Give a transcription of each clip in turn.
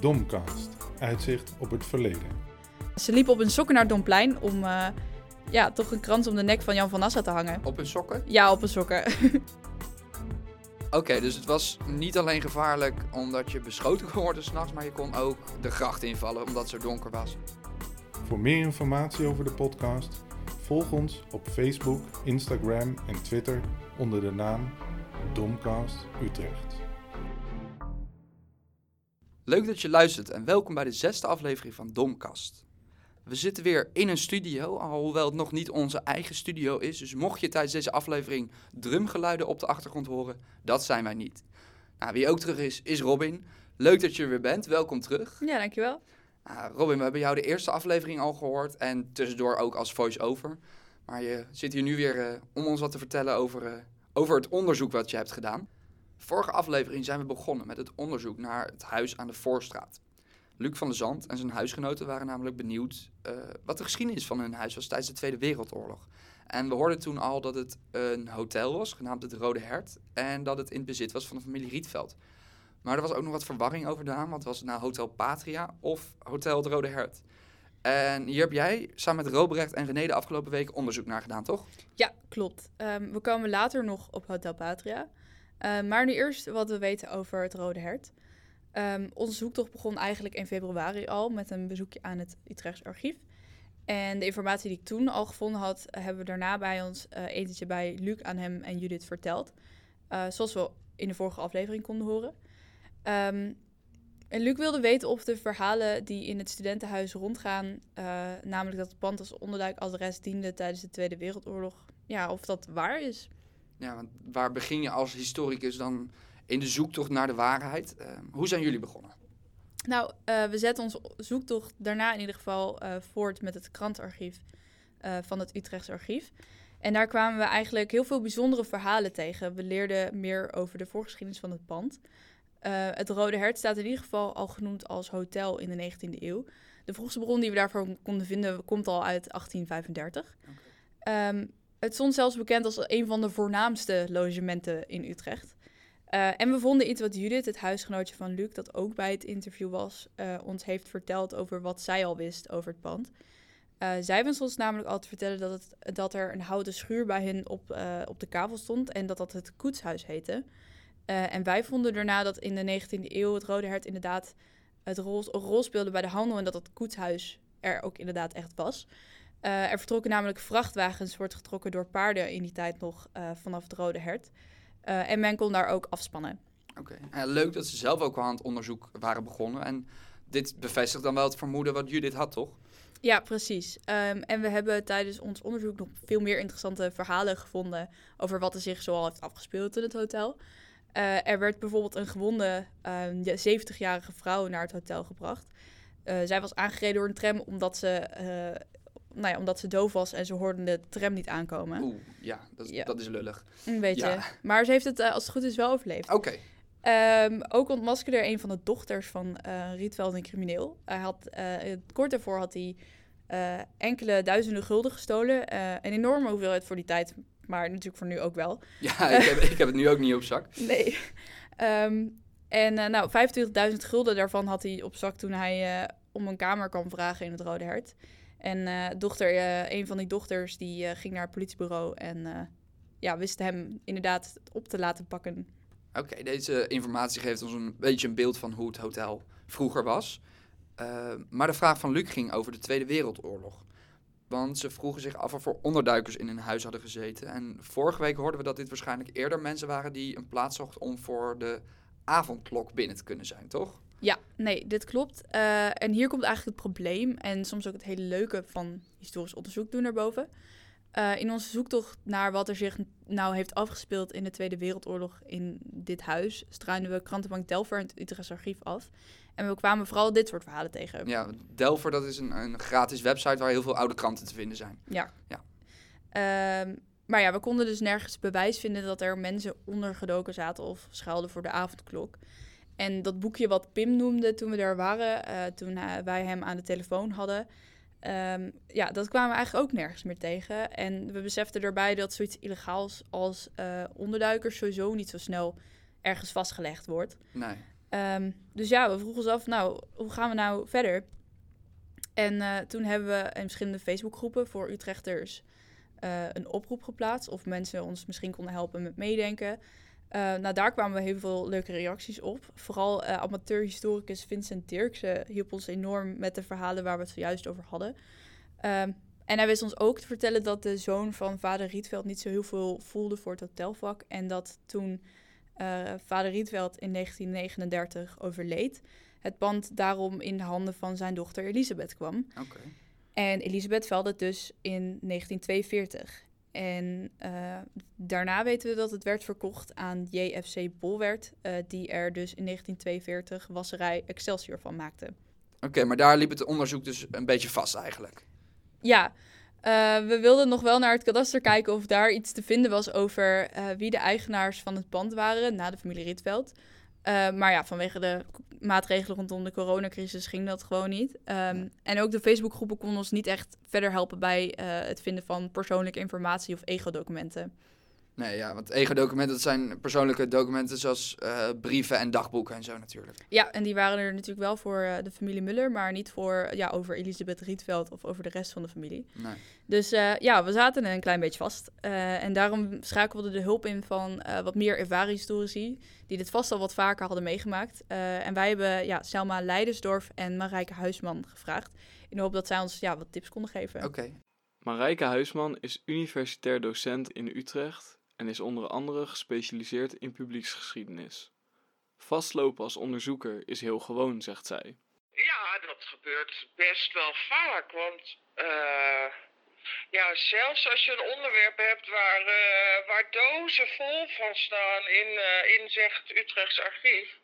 Domcast. Uitzicht op het verleden. Ze liepen op hun sokken naar Domplein om eh, ja, toch een krans om de nek van Jan van Nassau te hangen. Op hun sokken? Ja, op hun sokken. Oké, dus het was niet alleen gevaarlijk omdat je beschoten kon worden s'nachts, maar je kon ook de gracht invallen omdat het zo donker was. Voor meer informatie over de podcast, volg ons op Facebook, Instagram en Twitter onder de naam Domcast Utrecht. Leuk dat je luistert en welkom bij de zesde aflevering van Domkast. We zitten weer in een studio, alhoewel het nog niet onze eigen studio is. Dus mocht je tijdens deze aflevering drumgeluiden op de achtergrond horen, dat zijn wij niet. Nou, wie ook terug is, is Robin. Leuk dat je er weer bent. Welkom terug. ja, dankjewel. Nou, Robin, we hebben jou de eerste aflevering al gehoord en tussendoor ook als voice-over. Maar je zit hier nu weer eh, om ons wat te vertellen over, eh, over het onderzoek wat je hebt gedaan. Vorige aflevering zijn we begonnen met het onderzoek naar het huis aan de Voorstraat. Luc van der Zand en zijn huisgenoten waren namelijk benieuwd eh, wat de geschiedenis van hun huis was tijdens de Tweede Wereldoorlog. En we hoorden toen al dat het een hotel was, genaamd het Rode Hert, en dat het in bezit was van de familie Rietveld. Maar er was ook nog wat verwarring over de naam, want was het nou Hotel Patria of Hotel het Rode Hert? En hier heb jij samen met Robrecht en René de afgelopen week onderzoek naar gedaan, toch? Ja, klopt. Ehm, we komen later nog op Hotel Patria. Ehm, maar nu eerst wat we weten over het Rode Hert. Ehm, onze zoektocht begon eigenlijk in februari al met een bezoekje aan het Utrechts archief. En de informatie die ik toen al gevonden had, hebben we daarna bij ons uh, etentje bij Luc aan hem en Judith verteld. Uh, zoals we in de vorige aflevering konden horen. Ehm, en Luc wilde weten of de verhalen die in het studentenhuis rondgaan, uh, namelijk dat het pand als onderduikadres diende tijdens de Tweede Wereldoorlog, ja, of dat waar is. Ja, want waar begin je als historicus dan in de zoektocht naar de waarheid? Uh, hoe zijn jullie begonnen? Nou, uh, we zetten onze zoektocht daarna in ieder geval uh, voort met het krantarchief van het Utrechtse archief. En daar kwamen we eigenlijk heel veel bijzondere verhalen tegen. We leerden meer over de voorgeschiedenis van het pand. Het Rode Hert staat in ieder geval al genoemd als hotel in de 19e eeuw. De vroegste bron die we daarvoor konden vinden komt al uit 1835. Okay. Um, het stond zelfs bekend als een van de voornaamste logementen in Utrecht. Uh, en we vonden iets wat Judith, het huisgenootje van Luc, dat ook bij het interview was, uh, ons heeft verteld over wat zij al wist over het pand. Uh, zij wist ons namelijk al te vertellen dat, het, dat er een houten schuur bij hen op, op de kavel stond en dat dat het koetshuis heette. En wij vonden daarna dat in de 19e eeuw het Rode Hert inderdaad het rol, rol speelde bij de handel en dat het koetshuis er ook inderdaad echt was. Uh, er vertrokken namelijk vrachtwagens, wordt getrokken door paarden in die tijd nog uh, vanaf het Rode Hert. en men kon daar ook afspannen. Oké, okay. leuk dat ze zelf ook al aan het onderzoek waren begonnen. En dit bevestigt dan wel het vermoeden wat Judith had, toch? Ja, precies. Um, en we hebben tijdens ons onderzoek nog veel meer interessante verhalen gevonden over wat er zich zoal heeft afgespeeld in het hotel. Er werd bijvoorbeeld een gewonde uh, 70-jarige vrouw naar het hotel gebracht. Zij was aangereden door een tram omdat ze, nou ja, omdat ze doof was en ze hoorden de tram niet aankomen. Oeh, ja, dat, ja. dat is lullig. Een beetje. Ja. Maar ze heeft het als het goed is wel overleefd. Oké. Okay. Um, ook ontmaskerde een van de dochters van Rietveld een crimineel. Hij had, kort daarvoor had hij enkele duizenden gulden gestolen. een enorme hoeveelheid voor die tijd maar natuurlijk voor nu ook wel. Ja, ik heb, ik heb het nu ook niet op zak. Nee. Um, en nou, 25.000 gulden daarvan had hij op zak toen hij om een kamer kwam vragen in het Rode Hert. En uh, dochter, een van die dochters die ging naar het politiebureau en ja, wist hem inderdaad op te laten pakken. Oké, deze informatie geeft ons een beetje een beeld van hoe het hotel vroeger was. maar de vraag van Luc ging over de Tweede Wereldoorlog. Want ze vroegen zich af of er onderduikers in hun huis hadden gezeten. En vorige week hoorden we dat dit waarschijnlijk eerder mensen waren die een plaats zochten om voor de avondklok binnen te kunnen zijn, toch? Ja, nee, dit klopt. Uh, en hier komt eigenlijk het probleem en soms ook het hele leuke van historisch onderzoek doen naar boven. Uh, in onze zoektocht naar wat er zich nou heeft afgespeeld in de Tweede Wereldoorlog in dit huis, struinen we Krantenbank Delver en het Utrechts Archief af. En we kwamen vooral dit soort verhalen tegen. Ja, Delver, dat is een, een gratis website waar heel veel oude kranten te vinden zijn. Ja. ja. Um, maar ja, we konden dus nergens bewijs vinden dat er mensen ondergedoken zaten of schuilden voor de avondklok. En dat boekje wat Pim noemde toen we daar waren, uh, toen uh, wij hem aan de telefoon hadden, um, ja, dat kwamen we eigenlijk ook nergens meer tegen. En we beseften erbij dat zoiets illegaals als uh, onderduikers sowieso niet zo snel ergens vastgelegd wordt. Nee. Ehm, dus ja, we vroegen ons af, nou, hoe gaan we nou verder? En eh, toen hebben we in verschillende Facebookgroepen voor Utrechters uh, een oproep geplaatst. Of mensen ons misschien konden helpen met meedenken. Uh, nou, daar kwamen we heel veel leuke reacties op. Vooral amateurhistoricus Vincent Dirksen hielp ons enorm met de verhalen waar we het zojuist over hadden. Um, en hij wist ons ook te vertellen dat de zoon van vader Rietveld niet zo heel veel voelde voor het hotelvak. En dat toen vader Rietveld in 1939 overleed, het pand daarom in de handen van zijn dochter Elisabeth kwam. Oké. En Elisabeth velde dus in 1942. En uh, daarna weten we dat het werd verkocht aan JFC Bolwert, uh, die er dus in 1942 wasserij Excelsior van maakte. Oké, maar daar liep het onderzoek dus een beetje vast eigenlijk. Ja, uh, we wilden nog wel naar het kadaster kijken of daar iets te vinden was over wie de eigenaars van het pand waren na de familie Rietveld. Uh, maar ja, vanwege de maatregelen rondom de coronacrisis ging dat gewoon niet. Um, en ook de Facebookgroepen konden ons niet echt verder helpen bij uh, het vinden van persoonlijke informatie of ego-documenten. Nee, ja, want ego-documenten dat zijn persoonlijke documenten zoals uh, brieven en dagboeken en zo natuurlijk. Ja, en die waren er natuurlijk wel voor uh, de familie Muller, maar niet voor ja, over Elisabeth Rietveld of over de rest van de familie. Nee. Dus uh, ja, we zaten een klein beetje vast. en daarom schakelden we de hulp in van wat meer ervaringshistorici, die dit vast al wat vaker hadden meegemaakt. en wij hebben ja, Selma Leidersdorf en Marijke Huisman gevraagd, in de hoop dat zij ons ja, wat tips konden geven. Oké. Okay. Marijke Huisman is universitair docent in Utrecht en is onder andere gespecialiseerd in publieksgeschiedenis. Vastlopen als onderzoeker is heel gewoon, zegt zij. Ja, dat gebeurt best wel vaak, want uh, ja, zelfs als je een onderwerp hebt waar, uh, waar dozen vol van staan in, uh, in zegt Utrechts archief,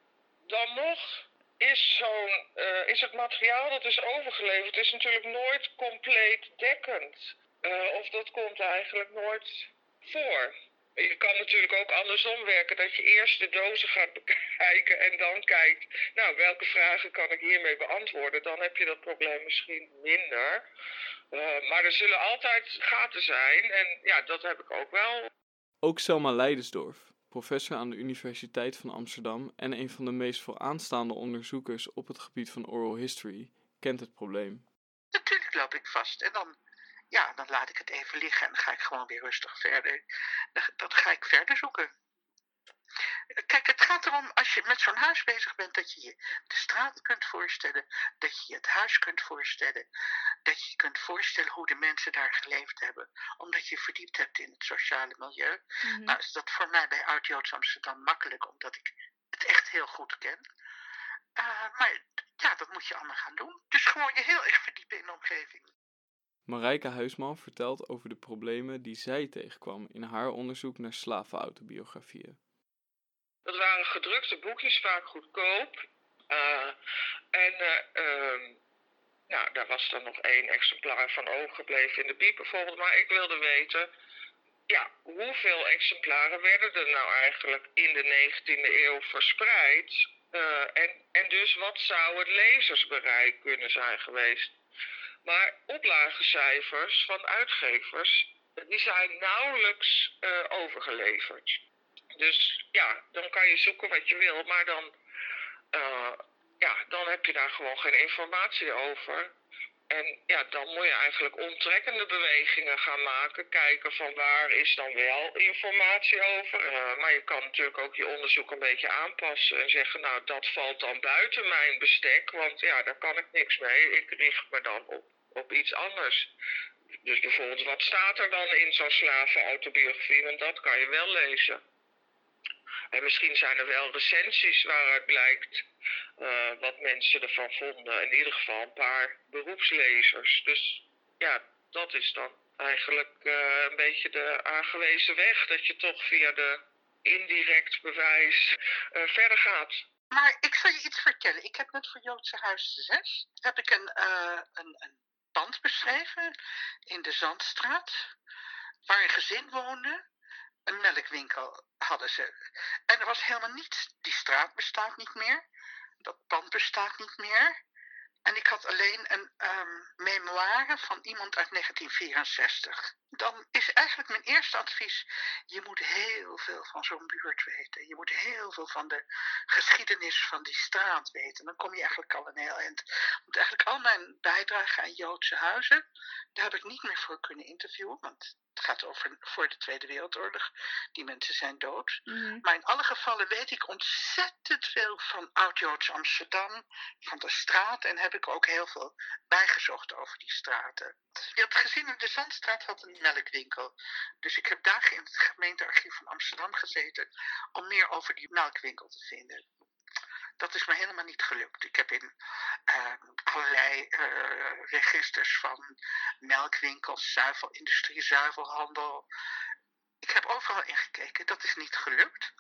dan nog is, zo'n, is het materiaal dat is overgeleverd is natuurlijk nooit compleet dekkend. of dat komt eigenlijk nooit voor. Je kan natuurlijk ook andersom werken, dat je eerst de dozen gaat bekijken en dan kijkt, nou, welke vragen kan ik hiermee beantwoorden? Dan heb je dat probleem misschien minder. Uh, maar er zullen altijd gaten zijn en ja, dat heb ik ook wel. Ook Selma Leidensdorf, professor aan de Universiteit van Amsterdam en een van de meest vooraanstaande onderzoekers op het gebied van oral history, kent het probleem. Natuurlijk loop ik vast en dan ja, dan laat ik het even liggen en dan ga ik gewoon weer rustig verder. Dan, ga ik verder zoeken. Kijk, het gaat erom als je met zo'n huis bezig bent dat je je de straat kunt voorstellen, dat je het huis kunt voorstellen, dat je kunt voorstellen hoe de mensen daar geleefd hebben, omdat je verdiept hebt in het sociale milieu. Mm-hmm. Nou is dat voor mij bij Oud Joods Amsterdam makkelijk, omdat ik het echt heel goed ken. Uh, maar ja, dat moet je allemaal gaan doen. Dus gewoon je heel erg verdiepen in de omgeving. Marijke Huisman vertelt over de problemen die zij tegenkwam in haar onderzoek naar slavenautobiografieën. Dat waren gedrukte boekjes, vaak goedkoop. Uh, en uh, nou, daar was dan nog één exemplaar van overgebleven in de biep bijvoorbeeld. Maar ik wilde weten, ja, hoeveel exemplaren werden er nou eigenlijk in de 19e eeuw verspreid? Uh, en, en dus wat zou het lezersbereik kunnen zijn geweest? Maar oplagecijfers van uitgevers, die zijn nauwelijks uh, overgeleverd. Dus ja, dan kan je zoeken wat je wil, maar dan, uh, ja, dan heb je daar gewoon geen informatie over. En ja, dan moet je eigenlijk onttrekkende bewegingen gaan maken. Kijken van waar is dan wel informatie over. Uh, maar je kan natuurlijk ook je onderzoek een beetje aanpassen. En zeggen, nou dat valt dan buiten mijn bestek. Want ja, daar kan ik niks mee. Ik richt me dan op, op iets anders. Dus bijvoorbeeld, wat staat er dan in zo'n slavenautobiografie? Want dat kan je wel lezen. En misschien zijn er wel recensies waaruit blijkt wat mensen ervan vonden. In ieder geval een paar beroepslezers. Dus ja, dat is dan eigenlijk uh, een beetje de aangewezen weg. Dat je toch via de indirect bewijs uh, verder gaat. Maar ik zal je iets vertellen. Ik heb net voor Joodse Huis 6 heb ik een, een, een pand beschreven in de Zandstraat. Waar een gezin woonde een melkwinkel hadden ze. En er was helemaal niets. Die straat bestaat niet meer. Dat pand bestaat niet meer. En ik had alleen een um, memoire van iemand uit 1964. Dan is eigenlijk mijn eerste advies: je moet heel veel van zo'n buurt weten. Je moet heel veel van de geschiedenis van die straat weten. Dan kom je eigenlijk al een heel eind. Want eigenlijk al mijn bijdragen aan Joodse huizen, daar heb ik niet meer voor kunnen interviewen. Want het gaat over voor de Tweede Wereldoorlog. Die mensen zijn dood. Mhm. Maar in alle gevallen weet ik ontzettend veel van Oud-Joods Amsterdam, van de straat. En heb ik ook heel veel bijgezocht over die straten. Je had gezien in de Zandstraat had een melkwinkel. Dus ik heb dagen in het gemeentearchief van Amsterdam gezeten om meer over die melkwinkel te vinden. Dat is me helemaal niet gelukt. Ik heb in uh, allerlei uh, registers van melkwinkels, zuivelindustrie, zuivelhandel. Ik heb overal ingekeken. Dat is niet gelukt.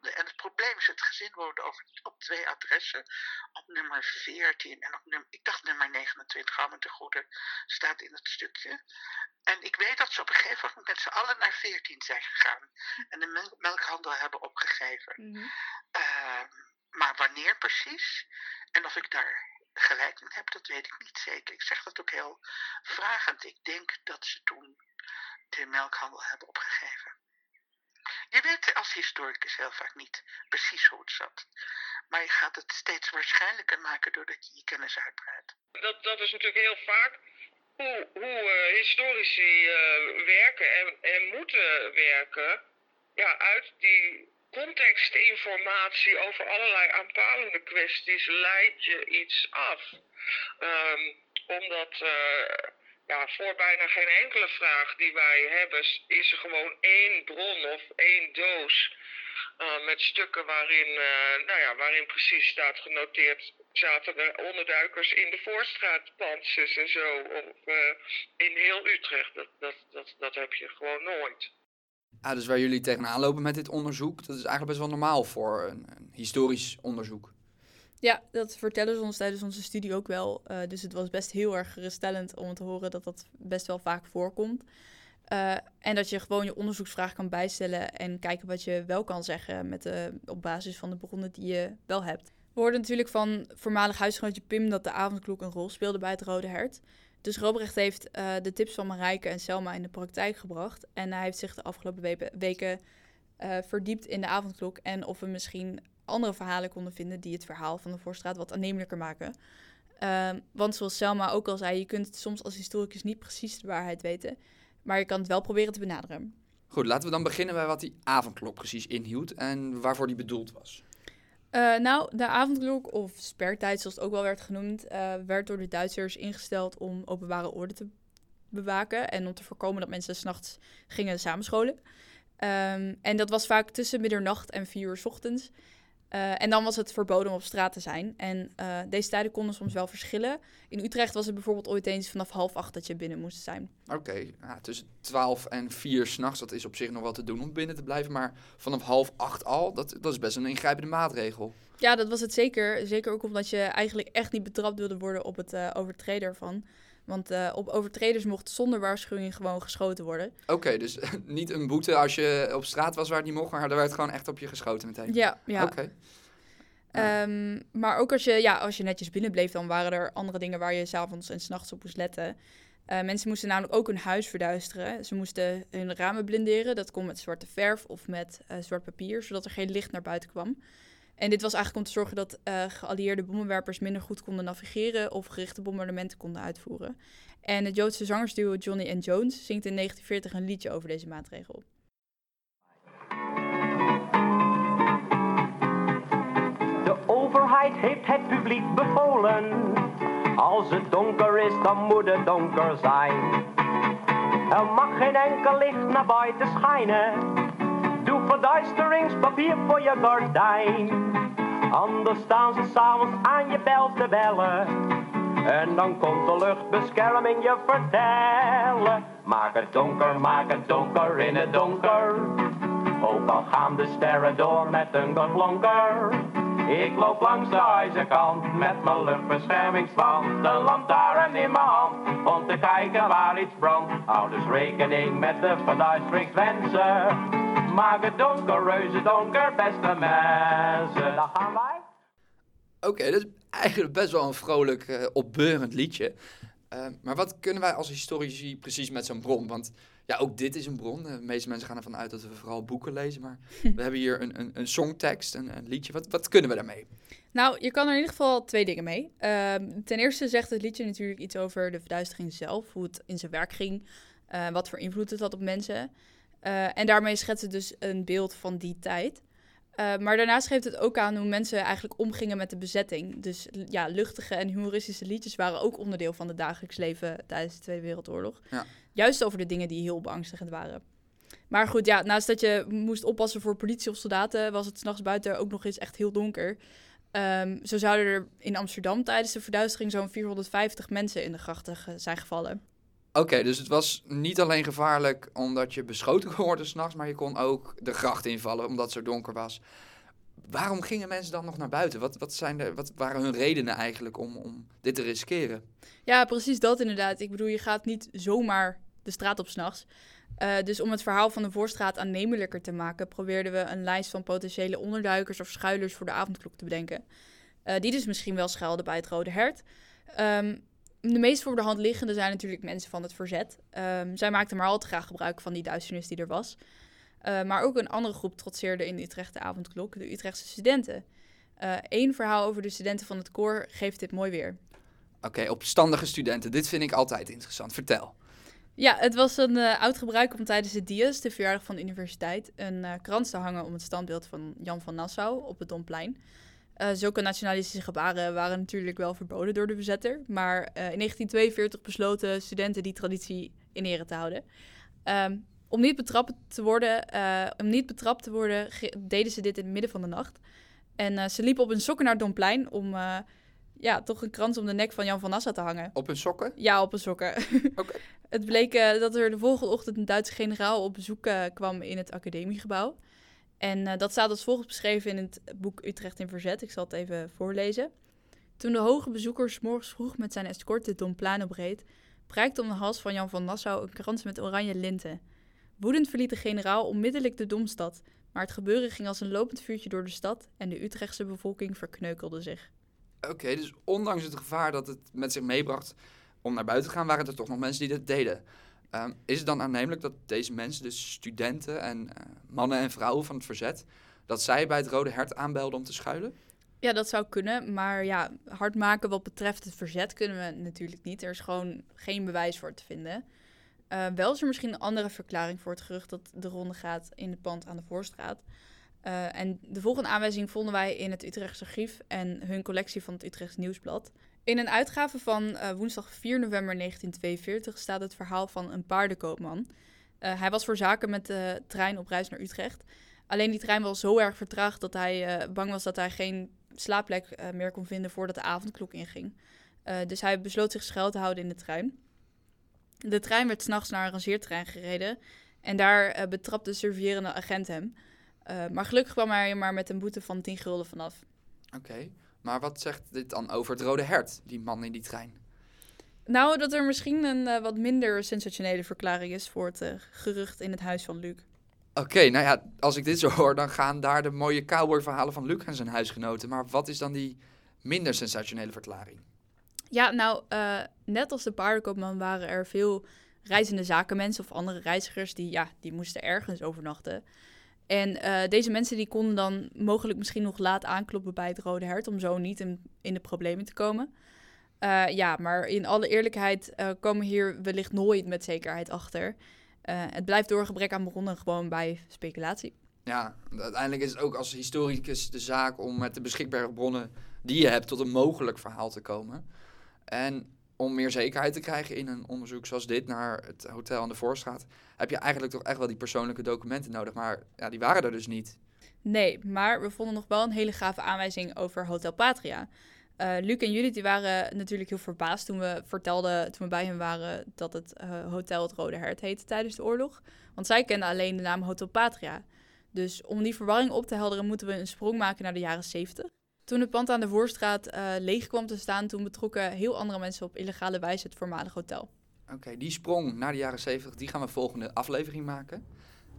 En het probleem is, het gezin woonde over, op twee adressen. Op nummer 14 en op nummer, ik dacht nummer 29, hou me te goede, staat in het stukje. En ik weet dat ze op een gegeven moment met z'n allen naar 14 zijn gegaan. En de melkhandel hebben opgegeven. Mm -hmm. uh, maar wanneer precies en of ik daar gelijk in heb, dat weet ik niet zeker. Ik zeg dat ook heel vragend. Ik denk dat ze toen de melkhandel hebben opgegeven. Je weet als historicus heel vaak niet precies hoe het zat. Maar je gaat het steeds waarschijnlijker maken doordat je je kennis uitbreidt. Dat, dat is natuurlijk heel vaak hoe, uh, historici uh, werken en, en moeten werken. Ja, uit die contextinformatie over allerlei aanpalende kwesties leidt je iets af. Um, omdat uh, ja, voor bijna geen enkele vraag die wij hebben, is er gewoon één bron of één doos. Uh, met stukken waarin, uh, nou ja, waarin precies staat genoteerd, zaten er onderduikers in de Voorstraat, Panses en zo, of in heel Utrecht. Dat, dat, dat, dat heb je gewoon nooit. Ja, dus waar jullie tegenaan lopen met dit onderzoek, dat is eigenlijk best wel normaal voor een, een historisch onderzoek. Ja, dat vertellen ze ons tijdens onze studie ook wel. Uh, dus het was best heel erg geruststellend om te horen dat dat best wel vaak voorkomt. Uh, en dat je gewoon je onderzoeksvraag kan bijstellen en kijken wat je wel kan zeggen met op basis van de bronnen die je wel hebt. We hoorden natuurlijk van voormalig huisgenootje Pim dat de avondklok een rol speelde bij het Rode Hert. Dus Robrecht heeft uh, de tips van Marijke en Selma in de praktijk gebracht. En hij heeft zich de afgelopen we weken uh, verdiept in de avondklok. En of we misschien andere verhalen konden vinden die het verhaal van de Voorstraat wat aannemelijker maken. Uh, want zoals Selma ook al zei, je kunt soms als historicus niet precies de waarheid weten. Maar je kan het wel proberen te benaderen. Goed, laten we dan beginnen bij wat die avondklok precies inhield en waarvoor die bedoeld was. Uh, nou, de avondklok, of spertijd zoals het ook wel werd genoemd, uh, werd door de Duitsers ingesteld om openbare orde te bewaken en om te voorkomen dat mensen s'nachts gingen samenscholen. Um, en dat was vaak tussen middernacht en vier uur 's ochtends. Uh, en dan was het verboden om op straat te zijn. En uh, deze tijden konden soms wel verschillen. In Utrecht was het bijvoorbeeld ooit eens vanaf half acht dat je binnen moest zijn. Oké, okay. tussen twaalf en vier s'nachts, dat is op zich nog wel te doen om binnen te blijven. Maar vanaf half acht al, dat, dat is best een ingrijpende maatregel. Ja, dat was het zeker. Zeker ook omdat je eigenlijk echt niet betrapt wilde worden op het uh, overtreden ervan. Want uh, op overtreders mocht zonder waarschuwing gewoon geschoten worden. Oké, okay, dus niet een boete als je op straat was waar het niet mocht, maar er werd gewoon echt op je geschoten meteen. Ja, ja. Oké. Okay. Um, maar ook als je, ja, als je netjes binnen bleef, dan waren er andere dingen waar je s'avonds en s'nachts op moest letten. Uh, mensen moesten namelijk ook hun huis verduisteren. Ze moesten hun ramen blinderen. Dat kon met zwarte verf of met uh, zwart papier, zodat er geen licht naar buiten kwam. En dit was eigenlijk om te zorgen dat uh, geallieerde bommenwerpers minder goed konden navigeren of gerichte bombardementen konden uitvoeren. En het Joodse zangersduo Johnny and Jones zingt in 1940 een liedje over deze maatregel. De overheid heeft het publiek bevolen. Als het donker is, dan moet het donker zijn. Er mag geen enkel licht naar buiten schijnen. Verduisteringspapier voor je gordijn. Anders staan ze s'avonds aan je bel te bellen. En dan komt de luchtbescherming je vertellen. Maak het donker, maak het donker in het donker. Ook al gaan de sterren door met een geklonker. Ik loop langs de huizenkant met mijn luchtbeschermingsband. De lantaarn in mijn hand om te kijken waar iets brandt. Hou dus rekening met de verduisteringswensen. Maak het donker, reuze donker, beste mensen. Daar gaan wij. Oké, okay, dus eigenlijk best wel een vrolijk, eh, opbeurend liedje. Eh, maar wat kunnen wij als historici precies met zo'n bron? Want ja, ook dit is een bron. De meeste mensen gaan ervan uit dat we vooral boeken lezen. Maar we hebben hier een, een, een songtekst, een, een liedje. Wat, wat kunnen we daarmee? Nou, je kan er in ieder geval twee dingen mee. Ehm, ten eerste zegt het liedje natuurlijk iets over de verduistering zelf, hoe het in zijn werk ging, eh, wat voor invloed het had op mensen. Eh, en daarmee schetst het dus een beeld van die tijd. Uh, maar daarnaast geeft het ook aan hoe mensen eigenlijk omgingen met de bezetting. Dus ja, luchtige en humoristische liedjes waren ook onderdeel van het dagelijks leven tijdens de Tweede Wereldoorlog. Ja. Juist over de dingen die heel beangstigend waren. Maar goed, ja, naast dat je moest oppassen voor politie of soldaten, was het s'nachts buiten ook nog eens echt heel donker. Um, zo zouden er in Amsterdam tijdens de verduistering zo'n 450 mensen in de grachten zijn gevallen. Oké, dus het was niet alleen gevaarlijk omdat je beschoten kon worden s'nachts, maar je kon ook de gracht invallen omdat het zo donker was. Waarom gingen mensen dan nog naar buiten? Wat, wat, zijn de, wat waren hun redenen eigenlijk om, om dit te riskeren? Ja, precies dat inderdaad. Ik bedoel, je gaat niet zomaar de straat op s'nachts. Uh, dus om het verhaal van de Voorstraat aannemelijker te maken, probeerden we een lijst van potentiële onderduikers of schuilers voor de avondklok te bedenken. Uh, die dus misschien wel schuilden bij het Rode Hert. Um, de meest voor de hand liggende zijn natuurlijk mensen van het verzet. Um, zij maakten maar al te graag gebruik van die duisternis die er was. Uh, maar ook een andere groep trotseerde in de Utrecht de avondklok, de Utrechtse studenten. Eén verhaal over de studenten van het koor geeft dit mooi weer. Oké, okay, opstandige studenten. Dit vind ik altijd interessant. Vertel. Ja, het was een uh, oud gebruik om tijdens de Dias, de verjaardag van de universiteit, een uh, krans te hangen om het standbeeld van Jan van Nassau op het Domplein. Uh, zulke nationalistische gebaren waren natuurlijk wel verboden door de bezetter, maar in 1942 besloten studenten die traditie in ere te houden. Um, om niet betrapt te worden, om niet betrapt te worden deden ze dit in het midden van de nacht. En ze liepen op hun sokken naar het Domplein om ja, toch een krans om de nek van Jan van Nassau te hangen. Op hun sokken? Ja, op hun sokken. Oké. Het bleek dat er de volgende ochtend een Duitse generaal op bezoek kwam in het academiegebouw. En uh, dat staat als volgt beschreven in het boek Utrecht in Verzet. Ik zal het even voorlezen. Toen de hoge bezoeker morgens vroeg met zijn escort de Domplano breed, prijkte om de hals van Jan van Nassau een krans met oranje linten. Woedend verliet de generaal onmiddellijk de Domstad, maar het gebeuren ging als een lopend vuurtje door de stad en de Utrechtse bevolking verkneukelde zich. Oké, dus ondanks het gevaar dat het met zich meebracht om naar buiten te gaan, waren er toch nog mensen die dit deden. Um, is het dan aannemelijk dat deze mensen, dus studenten en uh, mannen en vrouwen van het verzet, dat zij bij het Rode Hert aanbelden om te schuilen? Ja, dat zou kunnen. Maar ja, hard maken wat betreft het verzet kunnen we natuurlijk niet. Er is gewoon geen bewijs voor te vinden. Uh, wel is er misschien een andere verklaring voor het gerucht dat de ronde gaat in het pand aan de Voorstraat. Uh, en de volgende aanwijzing vonden wij in het Utrechtse Archief en hun collectie van het Utrechts Nieuwsblad. In een uitgave van uh, woensdag 4 november 1942 staat het verhaal van een paardenkoopman. Uh, hij was voor zaken met de trein op reis naar Utrecht. Alleen die trein was zo erg vertraagd dat hij uh, bang was dat hij geen slaapplek meer kon vinden voordat de avondklok inging. dus hij besloot zich schuil te houden in de trein. De trein werd s'nachts naar een rangeerterrein gereden en daar betrapte de surveillerende agent hem. maar gelukkig kwam hij er maar met een boete van 10 gulden vanaf. Oké. Okay. Maar wat zegt dit dan over het Rode Hert, die man in die trein? Nou, dat er misschien een uh, wat minder sensationele verklaring is voor het uh, gerucht in het huis van Luc. Oké, okay, nou ja, als ik dit zo hoor, dan gaan daar de mooie cowboy-verhalen van Luc en zijn huisgenoten. Maar wat is dan die minder sensationele verklaring? Ja, nou, uh, net als de paardenkoopman waren er veel reizende zakenmensen of andere reizigers die, ja, die moesten ergens overnachten. En uh, deze mensen die konden dan mogelijk misschien nog laat aankloppen bij het Rode Hert om zo niet in, in de problemen te komen. Uh, ja, maar in alle eerlijkheid uh, komen hier wellicht nooit met zekerheid achter. het blijft door gebrek aan bronnen gewoon bij speculatie. Ja, uiteindelijk is het ook als historicus de zaak om met de beschikbare bronnen die je hebt tot een mogelijk verhaal te komen. En om meer zekerheid te krijgen in een onderzoek zoals dit naar het hotel aan de Voorstraat, heb je eigenlijk toch echt wel die persoonlijke documenten nodig. Maar ja, die waren er dus niet. Nee, maar we vonden nog wel een hele gave aanwijzing over Hotel Patria. Uh, Luc en Judith die waren natuurlijk heel verbaasd toen we vertelden, toen we bij hen waren, dat het uh, hotel het Rode Hert heette tijdens de oorlog. Want zij kenden alleen de naam Hotel Patria. Dus om die verwarring op te helderen, moeten we een sprong maken naar de jaren 70. Toen het pand aan de Voorstraat uh, leeg kwam te staan, toen betrokken heel andere mensen op illegale wijze het voormalige hotel. Oké, die sprong naar de jaren 70, die gaan we volgende aflevering maken.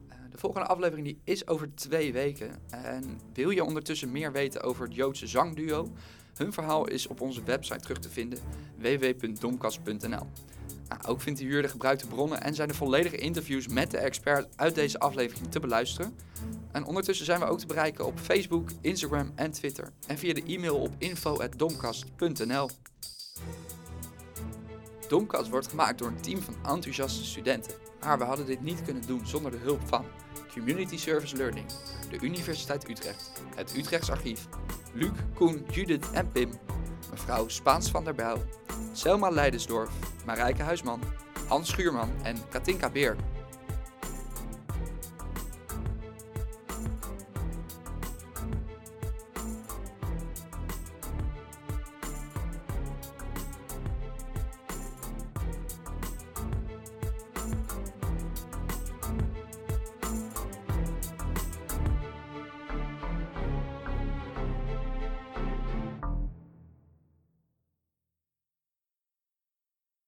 Uh, de volgende aflevering die is over twee weken. En wil je ondertussen meer weten over het Joodse zangduo? Hun verhaal is op onze website terug te vinden, www.domkast.nl. Nou, ook vindt u hier de gebruikte bronnen en zijn er volledige interviews met de expert uit deze aflevering te beluisteren. En ondertussen zijn we ook te bereiken op Facebook, Instagram en Twitter. En via de e-mail op info.domkast.nl. Domkast wordt gemaakt door een team van enthousiaste studenten. Maar we hadden dit niet kunnen doen zonder de hulp van Community Service Learning, de Universiteit Utrecht, het Utrechts Archief, Luc, Koen, Judith en Pim, mevrouw Spaans van der Bijl, Selma Leidensdorf, Marijke Huisman, Hans Schuurman en Katinka Beer.